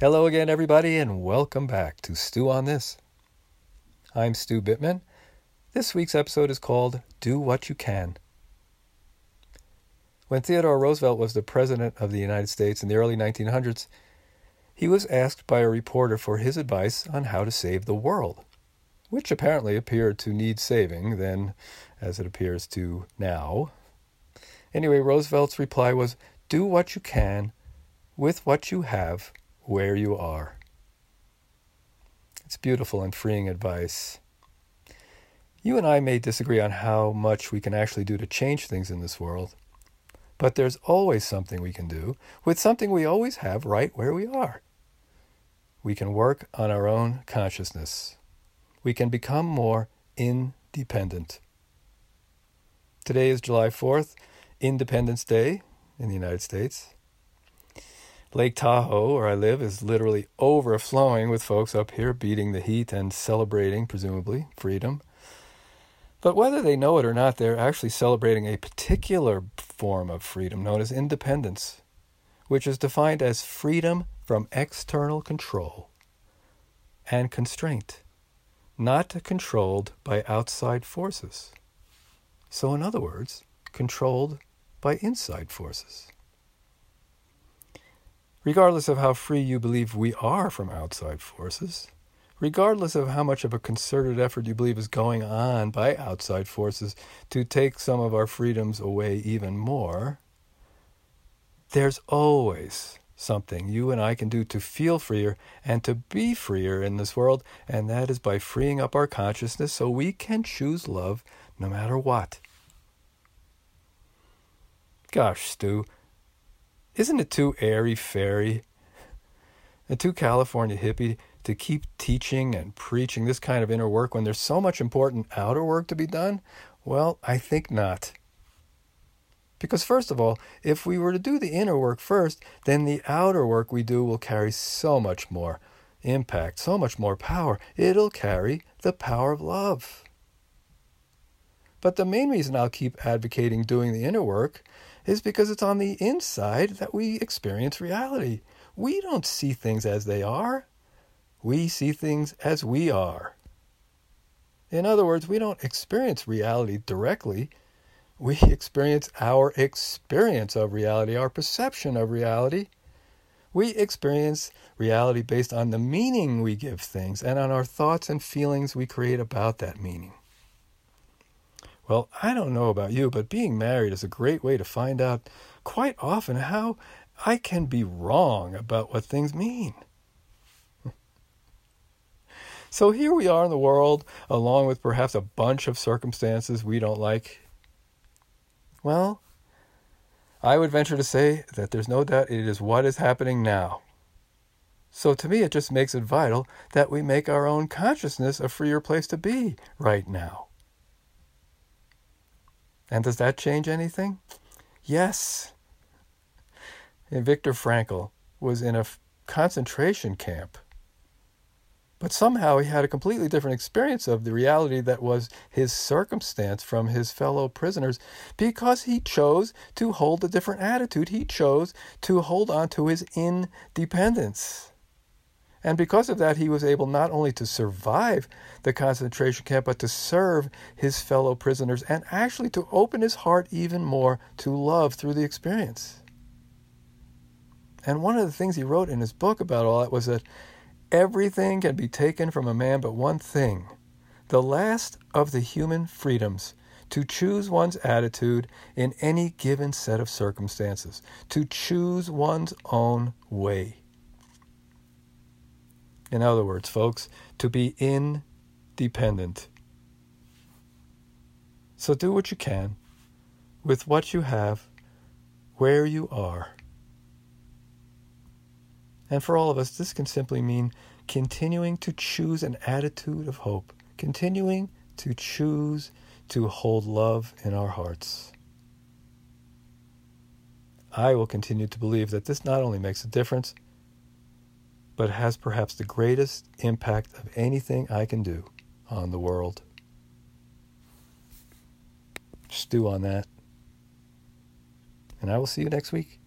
Hello again, everybody, and welcome back to Stew on This. I'm Stu Bittman. This week's episode is called Do What You Can. When Theodore Roosevelt was the President of the United States in the early 1900s, he was asked by a reporter for his advice on how to save the world, which apparently appeared to need saving then as it appears to now. Anyway, Roosevelt's reply was Do what you can with what you have where you are. It's beautiful and freeing advice. You and I may disagree on how much we can actually do to change things in this world, but there's always something we can do with something we always have right where we are. We can work on our own consciousness. We can become more independent. Today is July 4th, Independence Day in the United States. Lake Tahoe, where I live, is literally overflowing with folks up here beating the heat and celebrating, presumably, freedom. But whether they know it or not, they're actually celebrating a particular form of freedom known as independence, which is defined as freedom from external control and constraint, not controlled by outside forces. So, in other words, controlled by inside forces regardless of how free you believe we are from outside forces, regardless of how much of a concerted effort you believe is going on by outside forces to take some of our freedoms away even more, there's always something you and I can do to feel freer and to be freer in this world, and that is by freeing up our consciousness so we can choose love no matter what. Gosh, Stu, isn't it too airy fairy and too California hippie to keep teaching and preaching this kind of inner work when there's so much important outer work to be done? Well, I think not. Because, first of all, if we were to do the inner work first, then the outer work we do will carry so much more impact, so much more power. It'll carry the power of love. But the main reason I'll keep advocating doing the inner work is because it's on the inside that we experience reality. We don't see things as they are, we see things as we are. In other words, we don't experience reality directly. We experience our experience of reality, our perception of reality. We experience reality based on the meaning we give things and on our thoughts and feelings we create about that meaning. Well, I don't know about you, but being married is a great way to find out quite often how I can be wrong about what things mean. so here we are in the world, along with perhaps a bunch of circumstances we don't like. Well, I would venture to say that there's no doubt it is what is happening now. So to me, it just makes it vital that we make our own consciousness a freer place to be right now. And does that change anything? Yes. And Viktor Frankl was in a concentration camp. But somehow he had a completely different experience of the reality that was his circumstance from his fellow prisoners because he chose to hold a different attitude. He chose to hold on to his independence. And because of that, he was able not only to survive the concentration camp, but to serve his fellow prisoners and actually to open his heart even more to love through the experience. And one of the things he wrote in his book about all that was that everything can be taken from a man but one thing the last of the human freedoms to choose one's attitude in any given set of circumstances, to choose one's own way. In other words, folks, to be independent. So do what you can with what you have, where you are. And for all of us, this can simply mean continuing to choose an attitude of hope, continuing to choose to hold love in our hearts. I will continue to believe that this not only makes a difference, but has perhaps the greatest impact of anything I can do on the world. Stew on that. And I will see you next week.